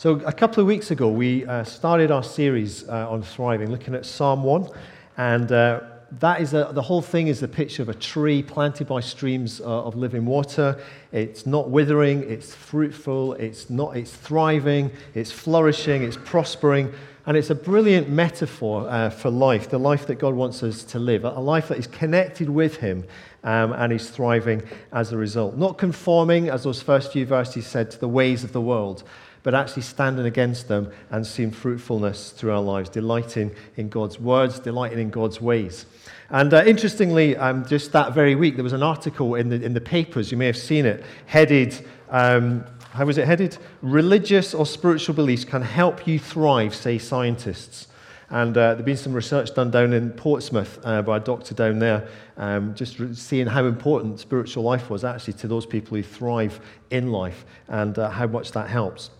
So, a couple of weeks ago, we uh, started our series uh, on thriving, looking at Psalm 1. And uh, that is a, the whole thing is the picture of a tree planted by streams uh, of living water. It's not withering, it's fruitful, it's, not, it's thriving, it's flourishing, it's prospering. And it's a brilliant metaphor uh, for life, the life that God wants us to live, a life that is connected with Him um, and is thriving as a result. Not conforming, as those first few verses said, to the ways of the world but actually standing against them and seeing fruitfulness through our lives, delighting in God's words, delighting in God's ways. And uh, interestingly, um, just that very week, there was an article in the, in the papers, you may have seen it, headed, um, how was it headed? Religious or spiritual beliefs can help you thrive, say scientists. And uh, there's been some research done down in Portsmouth uh, by a doctor down there, um, just seeing how important spiritual life was actually to those people who thrive in life and uh, how much that helps.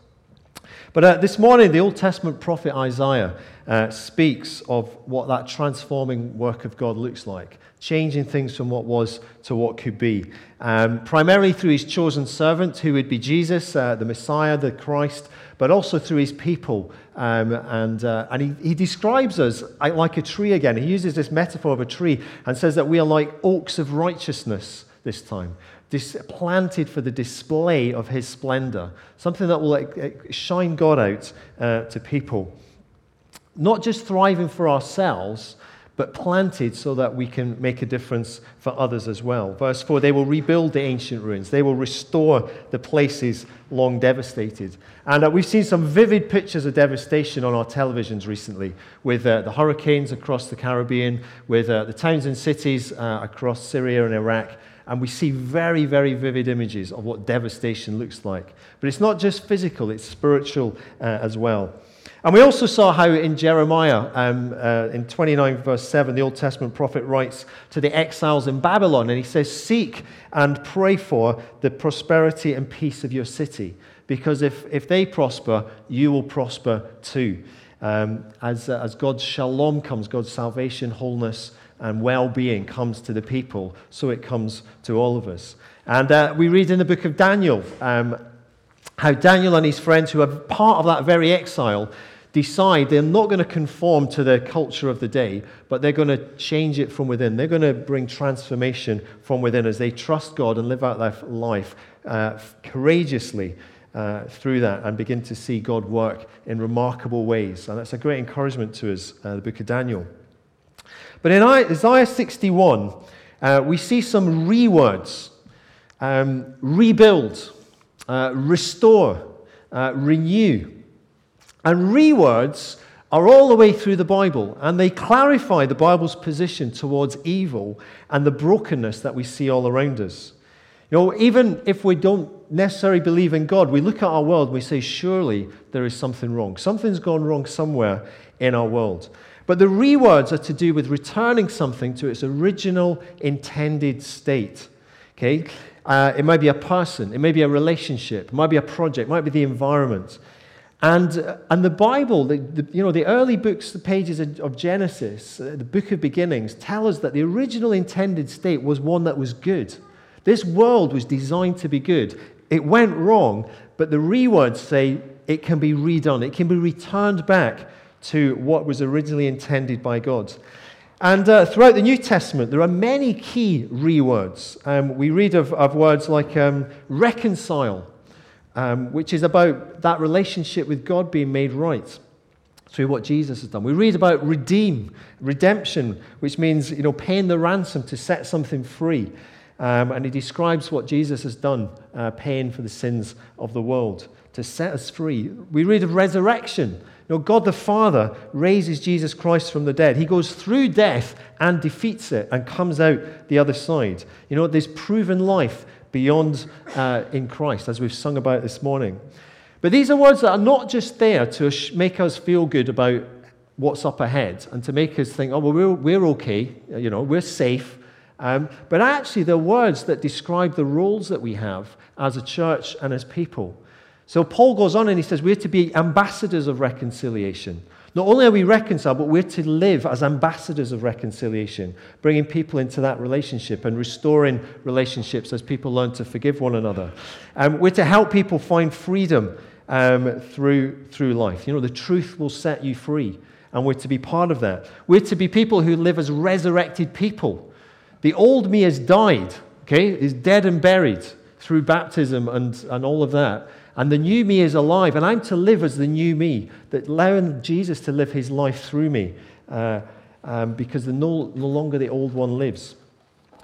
But uh, this morning, the Old Testament prophet Isaiah uh, speaks of what that transforming work of God looks like, changing things from what was to what could be. Um, primarily through his chosen servant, who would be Jesus, uh, the Messiah, the Christ, but also through his people. Um, and uh, and he, he describes us like a tree again. He uses this metaphor of a tree and says that we are like oaks of righteousness this time planted for the display of his splendor, something that will shine God out uh, to people. Not just thriving for ourselves, but planted so that we can make a difference for others as well. Verse 4 they will rebuild the ancient ruins, they will restore the places long devastated. And uh, we've seen some vivid pictures of devastation on our televisions recently with uh, the hurricanes across the Caribbean, with uh, the towns and cities uh, across Syria and Iraq and we see very, very vivid images of what devastation looks like. But it's not just physical, it's spiritual uh, as well. And we also saw how in Jeremiah, um, uh, in 29 verse 7, the Old Testament prophet writes to the exiles in Babylon, and he says, Seek and pray for the prosperity and peace of your city, because if, if they prosper, you will prosper too. Um, as, uh, as God's shalom comes, God's salvation, wholeness, and well being comes to the people, so it comes to all of us. And uh, we read in the book of Daniel um, how Daniel and his friends, who are part of that very exile, decide they're not going to conform to the culture of the day, but they're going to change it from within. They're going to bring transformation from within as they trust God and live out their life uh, courageously. Uh, through that and begin to see God work in remarkable ways. And that's a great encouragement to us, uh, the book of Daniel. But in Isaiah 61, uh, we see some rewords um, rebuild, uh, restore, uh, renew. And rewords are all the way through the Bible, and they clarify the Bible's position towards evil and the brokenness that we see all around us. You know, even if we don't necessarily believe in God, we look at our world and we say, surely there is something wrong. Something's gone wrong somewhere in our world. But the rewords are to do with returning something to its original intended state. Okay? Uh, it might be a person, it may be a relationship, it might be a project, it might be the environment. And, uh, and the Bible, the, the, you know, the early books, the pages of, Genesis, uh, the book of beginnings, tell us that the original intended state was one that was good. This world was designed to be good. It went wrong, but the rewords say it can be redone, it can be returned back to what was originally intended by God. And uh, throughout the New Testament, there are many key rewords. Um, we read of, of words like um, reconcile, um, which is about that relationship with God being made right through what Jesus has done. We read about redeem, redemption, which means you know, paying the ransom to set something free. Um, and he describes what Jesus has done, uh, paying for the sins of the world to set us free. We read of resurrection, know, God the Father raises Jesus Christ from the dead. He goes through death and defeats it and comes out the other side. You know, there's proven life beyond uh, in Christ, as we've sung about this morning. But these are words that are not just there to make us feel good about what's up ahead and to make us think, oh, well, we're, we're okay, you know, we're safe. Um, but actually, they're words that describe the roles that we have as a church and as people. So Paul goes on and he says, We're to be ambassadors of reconciliation. Not only are we reconciled, but we're to live as ambassadors of reconciliation, bringing people into that relationship and restoring relationships as people learn to forgive one another. Um, we're to help people find freedom um, through, through life. You know, the truth will set you free, and we're to be part of that. We're to be people who live as resurrected people. The old me has died, okay, is dead and buried through baptism and, and all of that. And the new me is alive, and I'm to live as the new me, that allowing Jesus to live his life through me, uh, um, because the no, no longer the old one lives.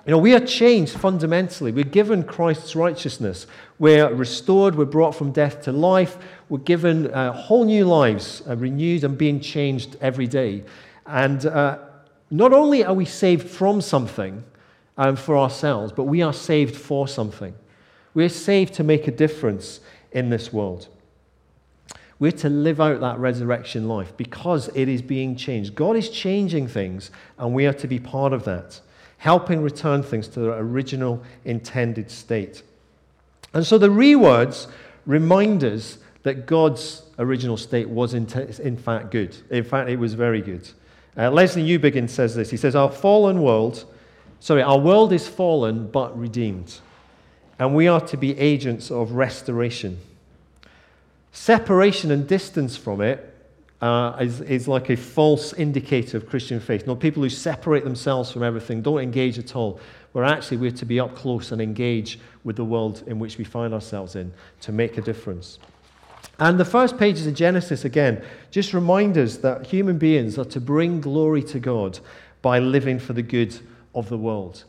You know, we are changed fundamentally. We're given Christ's righteousness. We're restored. We're brought from death to life. We're given uh, whole new lives, uh, renewed and being changed every day. And uh, not only are we saved from something um, for ourselves, but we are saved for something. We're saved to make a difference in this world. We're to live out that resurrection life because it is being changed. God is changing things, and we are to be part of that helping return things to their original intended state. And so the rewords remind us that God's original state was in, t- in fact good. In fact, it was very good. Uh, Lesslie Newbigin says this. He says, Our fallen world, sorry, our world is fallen but redeemed, and we are to be agents of restoration. Separation and distance from it uh, is, is like a false indicator of Christian faith. No, people who separate themselves from everything, don't engage at all, where actually we're to be up close and engage with the world in which we find ourselves in to make a difference. And the first pages of Genesis, again, just remind us that human beings are to bring glory to God by living for the good of the world.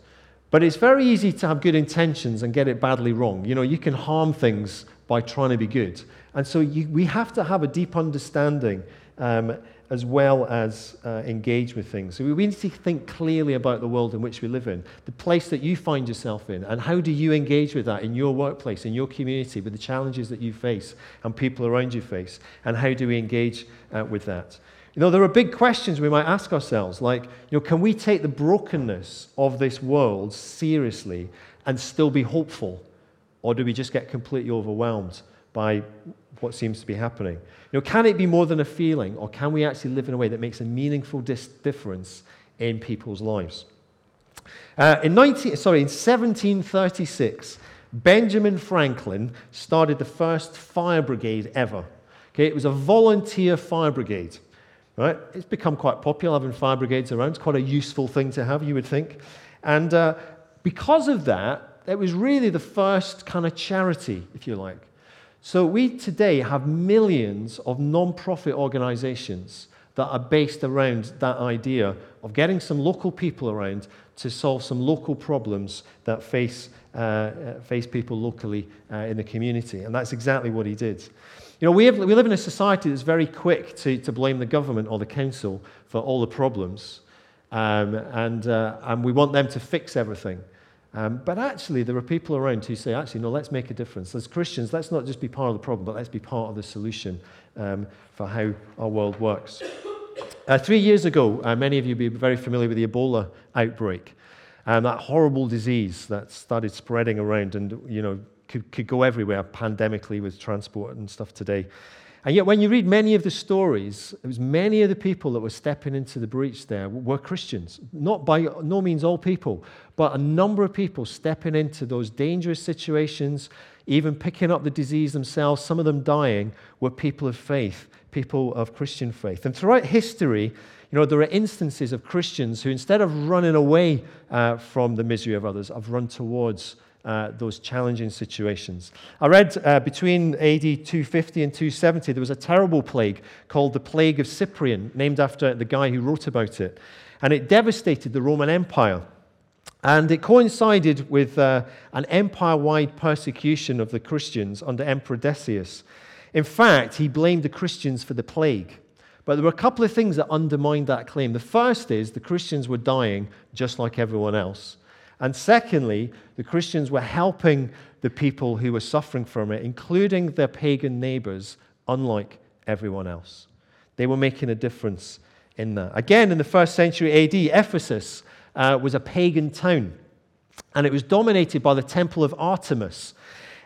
But it's very easy to have good intentions and get it badly wrong. You know, you can harm things by trying to be good. And so you, we have to have a deep understanding um, as well as uh, engage with things. So we need to think clearly about the world in which we live in, the place that you find yourself in, and how do you engage with that in your workplace, in your community, with the challenges that you face and people around you face, and how do we engage uh, with that? You know, there are big questions we might ask ourselves, like, you know, can we take the brokenness of this world seriously and still be hopeful? Or do we just get completely overwhelmed by what seems to be happening. You know, can it be more than a feeling, or can we actually live in a way that makes a meaningful dis- difference in people's lives? Uh, in, 19, sorry, in 1736, Benjamin Franklin started the first fire brigade ever. Okay, it was a volunteer fire brigade. Right? It's become quite popular having fire brigades around. It's quite a useful thing to have, you would think. And uh, because of that, it was really the first kind of charity, if you like. So we today have millions of non-profit organizations that are based around that idea of getting some local people around to solve some local problems that face, uh, uh, face people locally uh, in the community. And that's exactly what he did. You know, we, have, we live in a society that's very quick to, to blame the government or the council for all the problems. Um, and, uh, and we want them to fix everything. Um, but actually, there are people around who say, actually, no, let's make a difference. As Christians, let's not just be part of the problem, but let's be part of the solution um, for how our world works. Uh, three years ago, uh, many of you will be very familiar with the Ebola outbreak, and that horrible disease that started spreading around and, you know, could, could go everywhere pandemically with transport and stuff today. And yet, when you read many of the stories, it was many of the people that were stepping into the breach there were Christians. Not by no means all people, but a number of people stepping into those dangerous situations, even picking up the disease themselves, some of them dying, were people of faith, people of Christian faith. And throughout history, you know, there are instances of Christians who, instead of running away uh, from the misery of others, have run towards uh, those challenging situations. I read uh, between AD 250 and 270, there was a terrible plague called the Plague of Cyprian, named after the guy who wrote about it. And it devastated the Roman Empire. And it coincided with uh, an empire wide persecution of the Christians under Emperor Decius. In fact, he blamed the Christians for the plague. But there were a couple of things that undermined that claim. The first is the Christians were dying just like everyone else. And secondly, the Christians were helping the people who were suffering from it, including their pagan neighbors, unlike everyone else. They were making a difference in that. Again, in the first century AD, Ephesus uh, was a pagan town, and it was dominated by the temple of Artemis.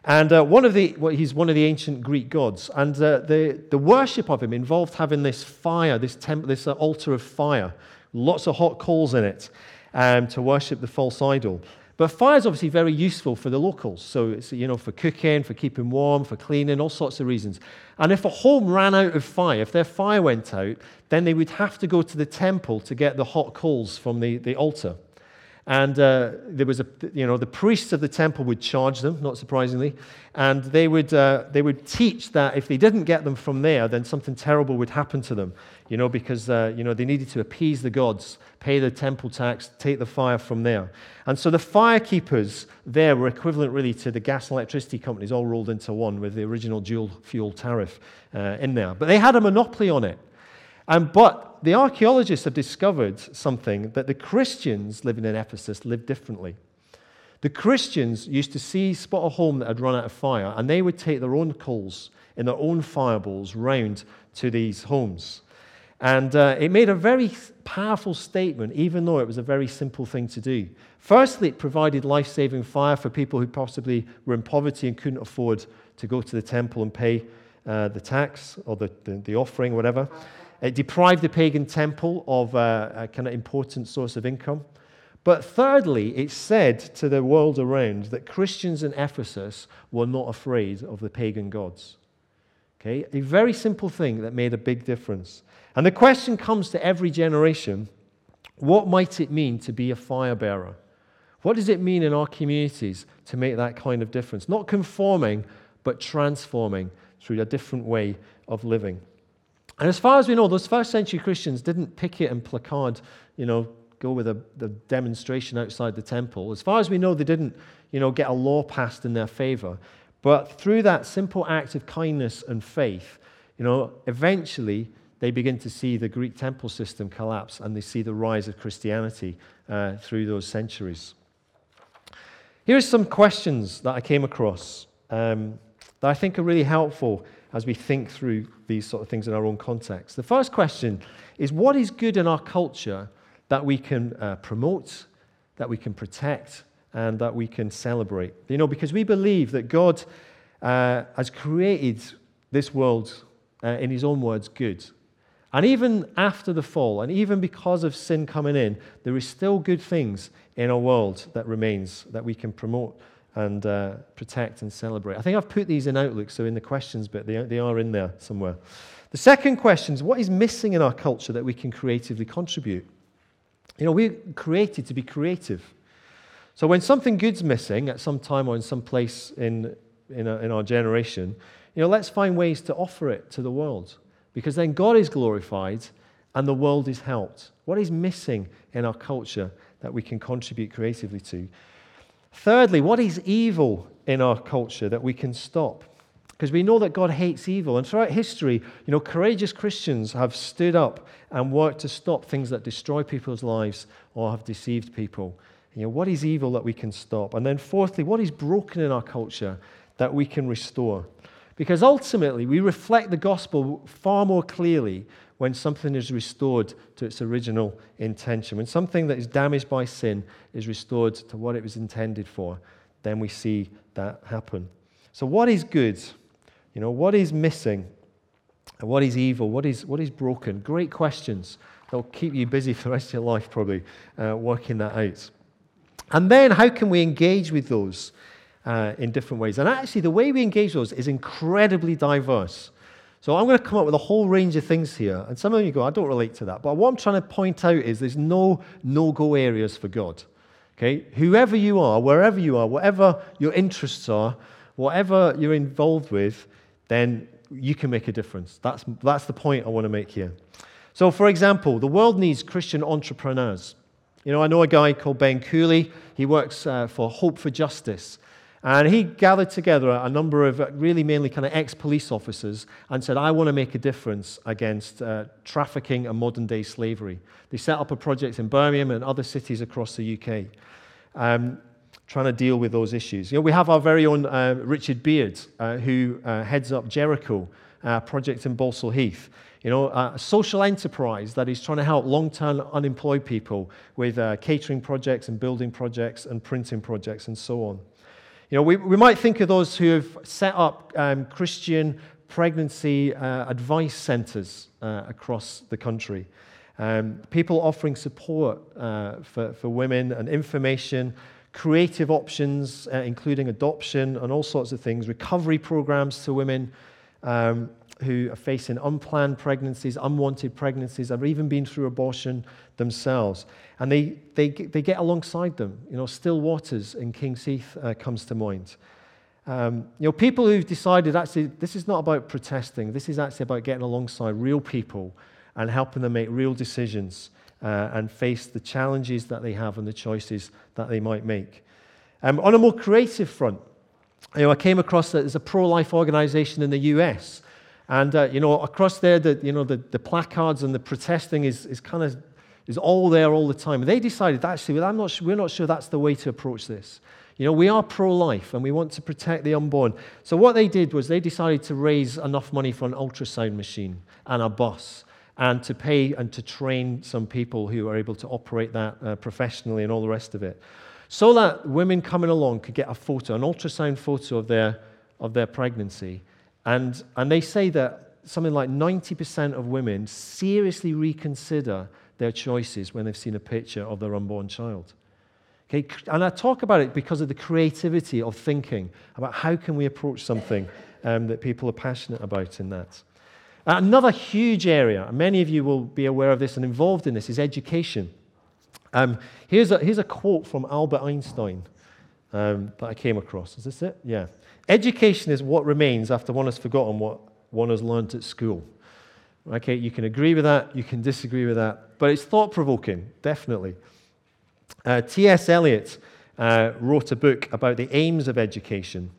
And uh, one of the, well, he's one of the ancient Greek gods. And uh, the, the worship of him involved having this fire, this, temp- this uh, altar of fire, lots of hot coals in it um, to worship the false idol. But fire is obviously very useful for the locals. So it's, you know, for cooking, for keeping warm, for cleaning, all sorts of reasons. And if a home ran out of fire, if their fire went out, then they would have to go to the temple to get the hot coals from the, the altar. And uh, there was a, you know, the priests of the temple would charge them, not surprisingly, and they would, uh, they would teach that if they didn't get them from there, then something terrible would happen to them, you know, because, uh, you know, they needed to appease the gods, pay the temple tax, take the fire from there. And so the firekeepers there were equivalent really to the gas and electricity companies all rolled into one with the original dual fuel tariff uh, in there. But they had a monopoly on it. And, but the archaeologists have discovered something that the Christians living in Ephesus lived differently. The Christians used to see, spot a home that had run out of fire, and they would take their own coals in their own fireballs round to these homes. And uh, it made a very powerful statement, even though it was a very simple thing to do. Firstly, it provided life saving fire for people who possibly were in poverty and couldn't afford to go to the temple and pay uh, the tax or the, the, the offering, whatever. Uh, it deprived the pagan temple of a, a kind of important source of income. But thirdly, it said to the world around that Christians in Ephesus were not afraid of the pagan gods. Okay? A very simple thing that made a big difference. And the question comes to every generation what might it mean to be a fire bearer? What does it mean in our communities to make that kind of difference? Not conforming, but transforming through a different way of living. And as far as we know, those first century Christians didn't picket and placard, you know, go with a, the demonstration outside the temple. As far as we know, they didn't, you know, get a law passed in their favor. But through that simple act of kindness and faith, you know, eventually they begin to see the Greek temple system collapse and they see the rise of Christianity uh, through those centuries. Here's some questions that I came across um, that I think are really helpful as we think through these sort of things in our own context. The first question is what is good in our culture that we can uh, promote, that we can protect, and that we can celebrate? You know, because we believe that God uh, has created this world, uh, in his own words, good. And even after the fall, and even because of sin coming in, there is still good things in our world that remains that we can promote and uh, protect and celebrate. I think I've put these in Outlook, so in the questions bit, they, they are in there somewhere. The second question is what is missing in our culture that we can creatively contribute? You know, we're created to be creative. So when something good's missing at some time or in some place in, in, a, in our generation, you know, let's find ways to offer it to the world because then God is glorified and the world is helped. What is missing in our culture that we can contribute creatively to? Thirdly, what is evil in our culture that we can stop? Because we know that God hates evil. And throughout history, you know, courageous Christians have stood up and worked to stop things that destroy people's lives or have deceived people. You know, what is evil that we can stop? And then fourthly, what is broken in our culture that we can restore? Because ultimately, we reflect the gospel far more clearly when something is restored to its original intention. When something that is damaged by sin is restored to what it was intended for, then we see that happen. So, what is good? You know, what is missing? What is evil? What is, what is broken? Great questions. They'll keep you busy for the rest of your life, probably, uh, working that out. And then, how can we engage with those uh, in different ways? And actually, the way we engage those is incredibly diverse. So I'm going to come up with a whole range of things here. And some of you go, I don't relate to that. But what I'm trying to point out is there's no no go areas for God. Okay? Whoever you are, wherever you are, whatever your interests are, whatever you're involved with, then you can make a difference. That's, that's the point I want to make here. So, for example, the world needs Christian entrepreneurs. You know, I know a guy called Ben Cooley. He works uh, for Hope for Justice. And he gathered together a number of uh, really mainly kind of ex police officers and said, I want to make a difference against uh, trafficking and modern day slavery. They set up a project in Birmingham and other cities across the UK, um, trying to deal with those issues. You know, we have our very own uh, Richard Beard, uh, who uh, heads up Jericho uh, project in Balsall Heath. You know, a social enterprise that is trying to help long term unemployed people with catering projects and building projects and printing projects and so on. You know, we, we might think of those who have set up um, Christian pregnancy uh, advice centers uh, across the country. Um, people offering support uh, for, for women and information, creative options, uh, including adoption and all sorts of things, recovery programs to women um, who are facing unplanned pregnancies, unwanted pregnancies, or even been through abortion themselves. And they, they, they get alongside them. You know, Still Waters in King's Heath uh, comes to mind. Um, you know, people who've decided actually this is not about protesting, this is actually about getting alongside real people and helping them make real decisions uh, and face the challenges that they have and the choices that they might make. Um, on a more creative front, you know, I came across that there's a pro-life organization in the US. And, uh, you know, across there, the, you know, the, the placards and the protesting is, is kind of is all there all the time. They decided, actually, well, not, we're not sure that's the way to approach this. You know, we are pro life and we want to protect the unborn. So, what they did was they decided to raise enough money for an ultrasound machine and a bus and to pay and to train some people who are able to operate that uh, professionally and all the rest of it. So that women coming along could get a photo, an ultrasound photo of their, of their pregnancy. And, and they say that something like 90% of women seriously reconsider their choices when they've seen a picture of their unborn child. Okay, and I talk about it because of the creativity of thinking about how can we approach something um, that people are passionate about in that. Another huge area, and many of you will be aware of this and involved in this, is education. Um, here's, a, here's a quote from Albert Einstein um, that I came across. Is this it? Yeah. Education is what remains after one has forgotten what one has learned at school. Okay, you can agree with that, you can disagree with that, but it's thought provoking, definitely. Uh, T.S. Eliot uh, wrote a book about the aims of education.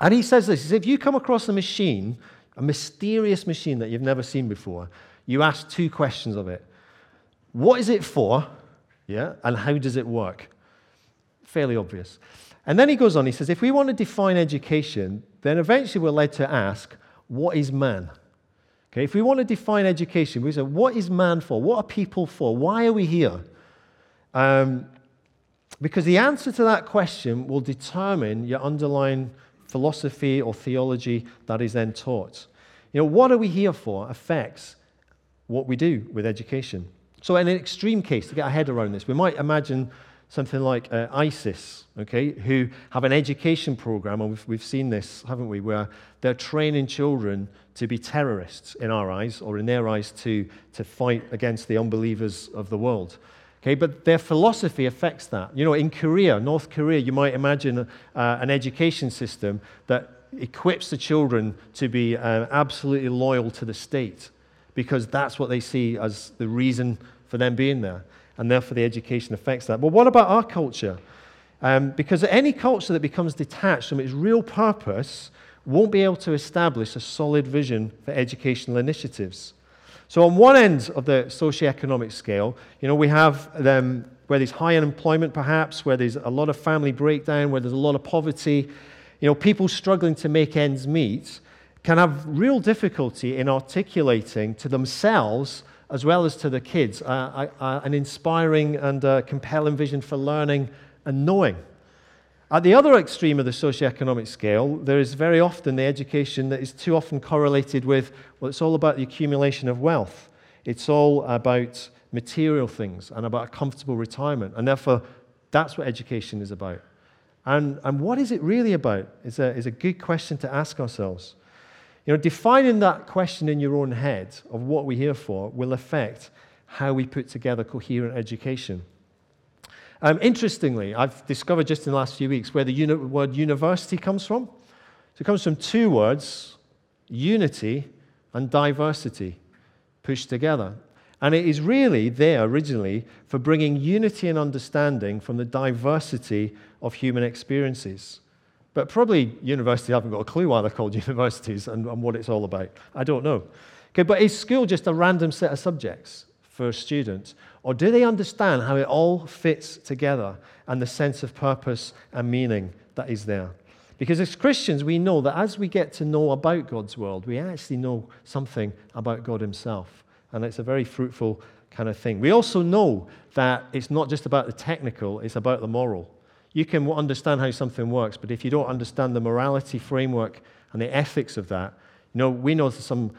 And he says this he says, if you come across a machine, a mysterious machine that you've never seen before, you ask two questions of it. What is it for? Yeah, and how does it work? Fairly obvious. And then he goes on, he says, if we want to define education, then eventually we're led to ask, what is man? Okay, if we want to define education, we say, what is man for? What are people for? Why are we here? Um, because the answer to that question will determine your underlying philosophy or theology that is then taught. You know, what are we here for affects what we do with education. So, in an extreme case, to get our head around this, we might imagine something like uh, ISIS, okay, who have an education program, and we've, we've seen this, haven't we, where they're training children to be terrorists in our eyes, or in their eyes, to, to fight against the unbelievers of the world. Okay, but their philosophy affects that. You know, in Korea, North Korea, you might imagine uh, an education system that equips the children to be uh, absolutely loyal to the state because that's what they see as the reason for them being there. And therefore, the education affects that. But what about our culture? Um, because any culture that becomes detached from its real purpose won't be able to establish a solid vision for educational initiatives. So, on one end of the socioeconomic scale, you know, we have where there's high unemployment, perhaps, where there's a lot of family breakdown, where there's a lot of poverty. You know, people struggling to make ends meet can have real difficulty in articulating to themselves as well as to the kids uh, uh, an inspiring and uh, compelling vision for learning and knowing. At the other extreme of the socioeconomic scale, there is very often the education that is too often correlated with, well, it's all about the accumulation of wealth. It's all about material things and about a comfortable retirement. And therefore, that's what education is about. And, and what is it really about is a, is a good question to ask ourselves. You know, defining that question in your own head of what we're here for will affect how we put together coherent education. Um, interestingly, I've discovered just in the last few weeks where the uni- word university comes from. So it comes from two words unity and diversity pushed together. And it is really there originally for bringing unity and understanding from the diversity of human experiences. But probably universities haven't got a clue why they're called universities and, and what it's all about. I don't know. Okay, but is school just a random set of subjects for students? Or do they understand how it all fits together and the sense of purpose and meaning that is there? Because as Christians, we know that as we get to know about God's world, we actually know something about God Himself. And it's a very fruitful kind of thing. We also know that it's not just about the technical, it's about the moral. You can understand how something works, but if you don't understand the morality framework and the ethics of that, you know, we know that some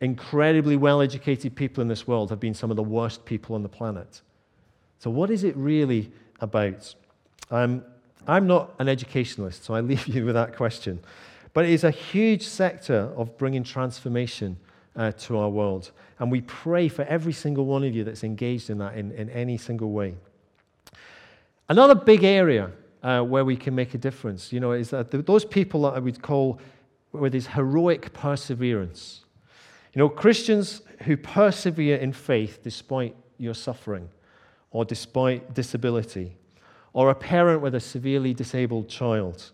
incredibly well educated people in this world have been some of the worst people on the planet. So, what is it really about? Um, I'm not an educationalist, so I leave you with that question. But it is a huge sector of bringing transformation uh, to our world. And we pray for every single one of you that's engaged in that in, in any single way. Another big area uh, where we can make a difference, you know, is that those people that I would call with this heroic perseverance. You know, Christians who persevere in faith despite your suffering or despite disability, or a parent with a severely disabled child,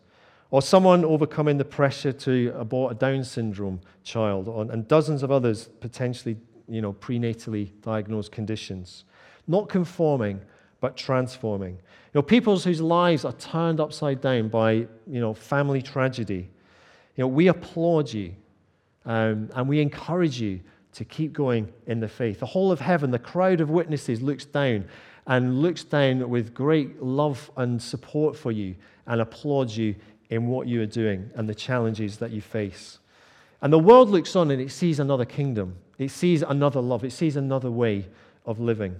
or someone overcoming the pressure to abort a Down syndrome child, and dozens of others potentially, you know, prenatally diagnosed conditions. Not conforming, but transforming. You know, peoples whose lives are turned upside down by, you know, family tragedy. You know, we applaud you um, and we encourage you to keep going in the faith. The whole of heaven, the crowd of witnesses looks down and looks down with great love and support for you and applauds you in what you are doing and the challenges that you face. And the world looks on and it sees another kingdom, it sees another love, it sees another way of living.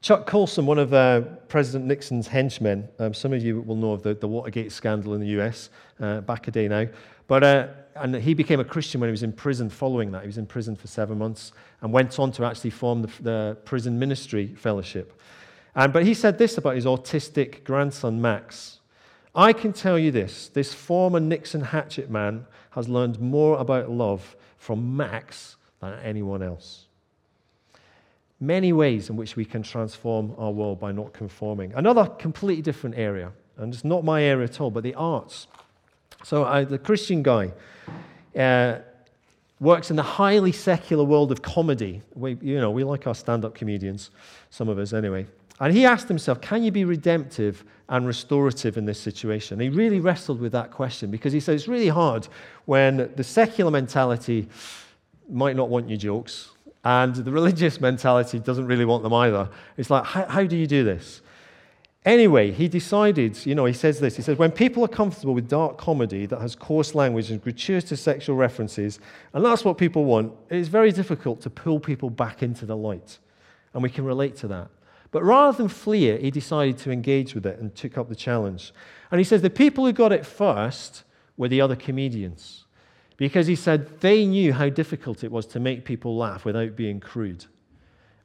Chuck Colson, one of uh, President Nixon's henchmen, um, some of you will know of the, the Watergate scandal in the US, uh, back a day now. But, uh, and he became a Christian when he was in prison following that. He was in prison for seven months and went on to actually form the, the prison ministry fellowship. And, but he said this about his autistic grandson, Max. I can tell you this this former Nixon hatchet man has learned more about love from Max than anyone else many ways in which we can transform our world by not conforming. Another completely different area, and it's not my area at all, but the arts. So, the Christian guy uh, works in the highly secular world of comedy. We, you know, we like our stand up comedians, some of us anyway. And he asked himself, can you be redemptive and restorative in this situation? he really wrestled with that question because he said it's really hard when the secular mentality might not want your jokes, and the religious mentality doesn't really want them either. It's like, how, how do you do this? Anyway, he decided, you know, he says this. He says, when people are comfortable with dark comedy that has coarse language and gratuitous sexual references, and that's what people want, it is very difficult to pull people back into the light. And we can relate to that. But rather than flee it, he decided to engage with it and took up the challenge. And he says the people who got it first were the other comedians because he said they knew how difficult it was to make people laugh without being crude.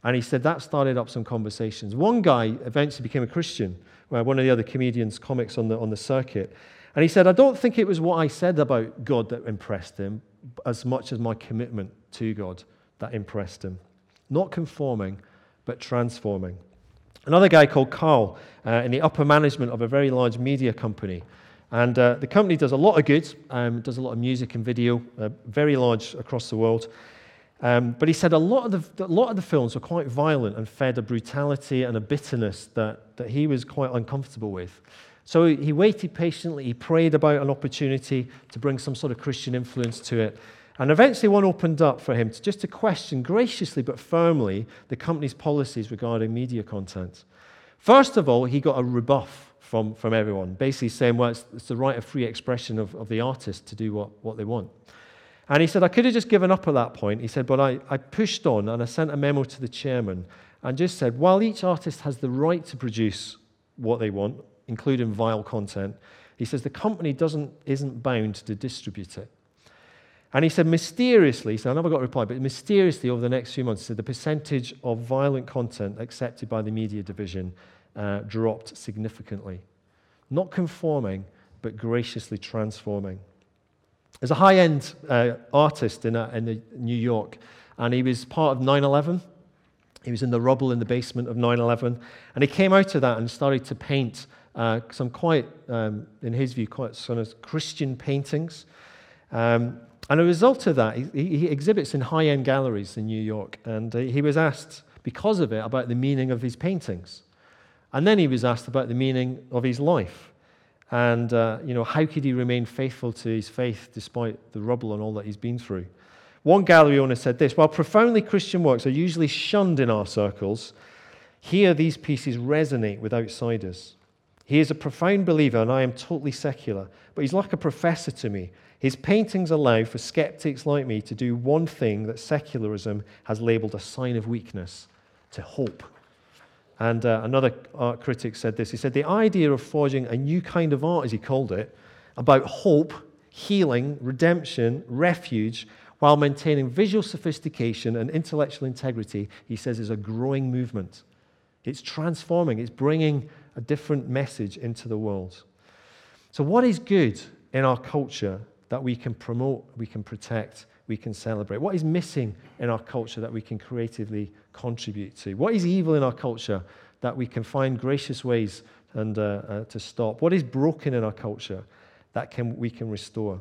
And he said that started up some conversations. One guy eventually became a Christian, one of the other comedians, comics on the, on the circuit. And he said, I don't think it was what I said about God that impressed him as much as my commitment to God that impressed him. Not conforming, but transforming. Another guy called Carl uh, in the upper management of a very large media company. And uh, the company does a lot of good, um, does a lot of music and video, uh, very large across the world. Um, but he said a lot, of the, a lot of the films were quite violent and fed a brutality and a bitterness that, that he was quite uncomfortable with. So he waited patiently, he prayed about an opportunity to bring some sort of Christian influence to it. And eventually, one opened up for him to just to question graciously but firmly the company's policies regarding media content. First of all, he got a rebuff from, from everyone, basically saying, well, it's, it's the right of free expression of, of the artist to do what, what they want. And he said, I could have just given up at that point. He said, but I, I pushed on and I sent a memo to the chairman and just said, while each artist has the right to produce what they want, including vile content, he says the company doesn't, isn't bound to distribute it. And he said, mysteriously, so I never got a reply, but mysteriously over the next few months, he said the percentage of violent content accepted by the media division uh, dropped significantly. Not conforming, but graciously transforming. There's a high end uh, artist in, uh, in New York, and he was part of 9 11. He was in the rubble in the basement of 9 11. And he came out of that and started to paint uh, some quite, um, in his view, quite sort of Christian paintings. Um, and a result of that, he, he exhibits in high end galleries in New York. And uh, he was asked, because of it, about the meaning of his paintings. And then he was asked about the meaning of his life. And, uh, you know, how could he remain faithful to his faith despite the rubble and all that he's been through? One gallery owner said this While profoundly Christian works are usually shunned in our circles, here these pieces resonate with outsiders. He is a profound believer, and I am totally secular, but he's like a professor to me. His paintings allow for skeptics like me to do one thing that secularism has labeled a sign of weakness to hope. And uh, another art critic said this. He said, The idea of forging a new kind of art, as he called it, about hope, healing, redemption, refuge, while maintaining visual sophistication and intellectual integrity, he says, is a growing movement. It's transforming, it's bringing a different message into the world. So, what is good in our culture that we can promote, we can protect, we can celebrate? What is missing in our culture that we can creatively contribute to? What is evil in our culture that we can find gracious ways and, uh, uh, to stop? What is broken in our culture that can, we can restore?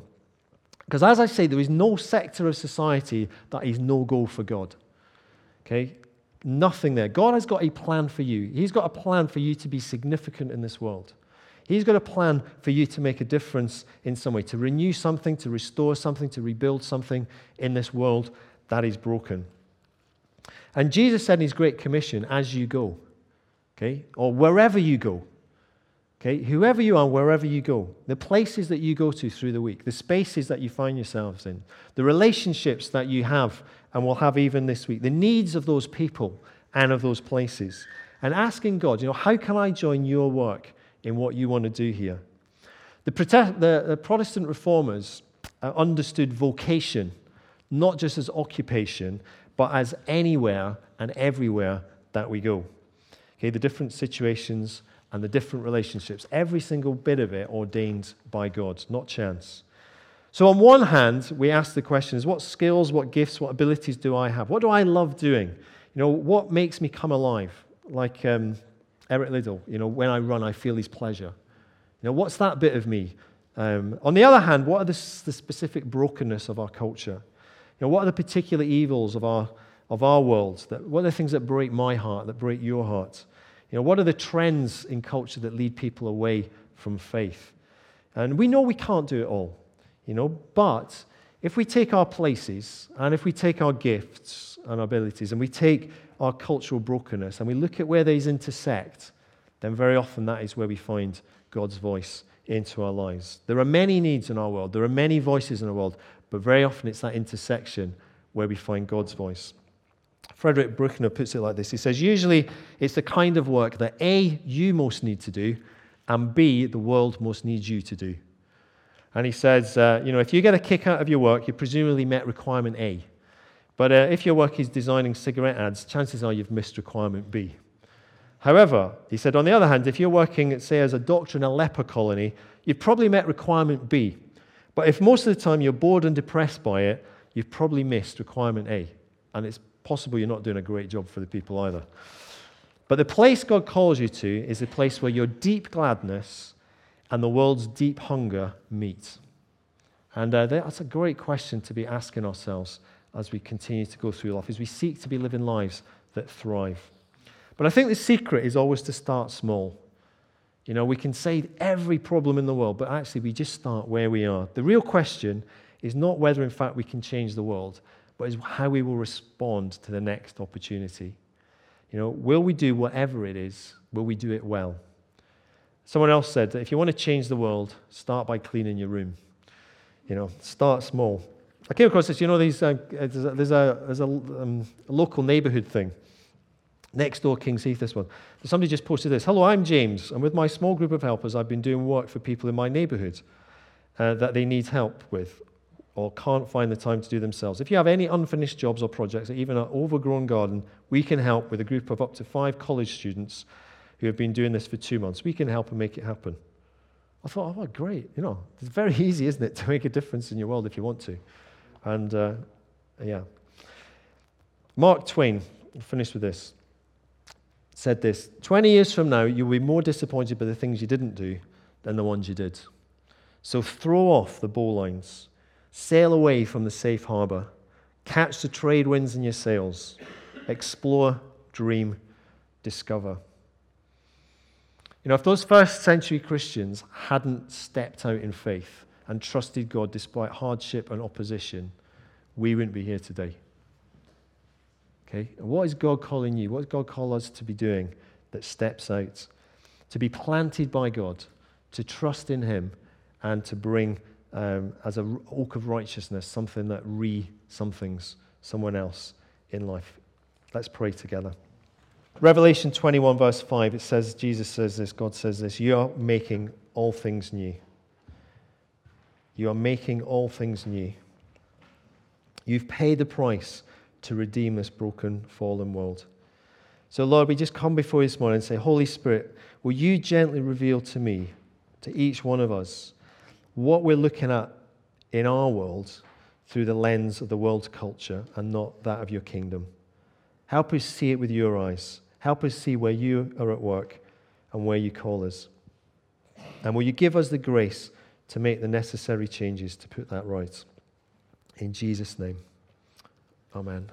Because as I say, there is no sector of society that is no go for God. Okay? Nothing there. God has got a plan for you. He's got a plan for you to be significant in this world. He's got a plan for you to make a difference in some way, to renew something, to restore something, to rebuild something in this world that is broken. And Jesus said in his Great Commission, as you go, okay, or wherever you go, Okay, whoever you are, wherever you go, the places that you go to through the week, the spaces that you find yourselves in, the relationships that you have and will have even this week, the needs of those people and of those places, and asking God, you know, how can I join your work in what you want to do here? The, the, the Protestant reformers uh, understood vocation not just as occupation, but as anywhere and everywhere that we go. Okay, the different situations and the different relationships, every single bit of it ordained by God, not chance. So, on one hand, we ask the questions what skills, what gifts, what abilities do I have? What do I love doing? You know, what makes me come alive? Like um, Eric Liddell, you know, when I run, I feel his pleasure. You know, what's that bit of me? Um, on the other hand, what are the, the specific brokenness of our culture? You know, what are the particular evils of our, of our world? That, what are the things that break my heart, that break your heart? You know, what are the trends in culture that lead people away from faith? And we know we can't do it all, you know, but if we take our places and if we take our gifts and abilities and we take our cultural brokenness and we look at where these intersect, then very often that is where we find God's voice into our lives. There are many needs in our world, there are many voices in our world, but very often it's that intersection where we find God's voice. Frederick Buechner puts it like this He says, Usually it's the kind of work that A, you most need to do, and B, the world most needs you to do. And he says, uh, You know, if you get a kick out of your work, you presumably met requirement A. But uh, if your work is designing cigarette ads, chances are you've missed requirement B. However, he said, on the other hand, if you're working, say, as a doctor in a leper colony, you've probably met requirement B. But if most of the time you're bored and depressed by it, you've probably missed requirement A. And it's possible you're not doing a great job for the people either. But the place God calls you to is a place where your deep gladness and the world's deep hunger meet. And uh, that's a great question to be asking ourselves as we continue to go through life, as we seek to be living lives that thrive. But I think the secret is always to start small. You know, we can say every problem in the world, but actually we just start where we are. The real question is not whether, in fact, we can change the world, but is how we will respond to the next opportunity. You know, will we do whatever it is? Will we do it well? Someone else said that if you want to change the world, start by cleaning your room. You know, start small. I came across this, you know, these, uh, there's a, there's a, there's a, um, local neighborhood thing. Next door, King's Heath, this one. Somebody just posted this Hello, I'm James, and with my small group of helpers, I've been doing work for people in my neighborhood uh, that they need help with or can't find the time to do themselves. If you have any unfinished jobs or projects, or even an overgrown garden, we can help with a group of up to five college students who have been doing this for two months. We can help and make it happen. I thought, oh, great. You know, it's very easy, isn't it, to make a difference in your world if you want to. And uh, yeah. Mark Twain, I'll finish with this, said this 20 years from now, you'll be more disappointed by the things you didn't do than the ones you did. So throw off the bowlines Sail away from the safe harbor. Catch the trade winds in your sails. Explore, dream, discover. You know, if those first century Christians hadn't stepped out in faith and trusted God despite hardship and opposition, we wouldn't be here today. Okay? And what is God calling you? What does God call us to be doing that steps out? To be planted by God, to trust in Him, and to bring um, as an oak of righteousness, something that re somethings someone else in life. Let's pray together. Revelation 21, verse 5, it says, Jesus says this, God says this, you are making all things new. You are making all things new. You've paid the price to redeem this broken, fallen world. So, Lord, we just come before you this morning and say, Holy Spirit, will you gently reveal to me, to each one of us, what we're looking at in our world through the lens of the world's culture and not that of your kingdom? Help us see it with your eyes. Help us see where you are at work and where you call us. And will you give us the grace to make the necessary changes to put that right? In Jesus' name, amen.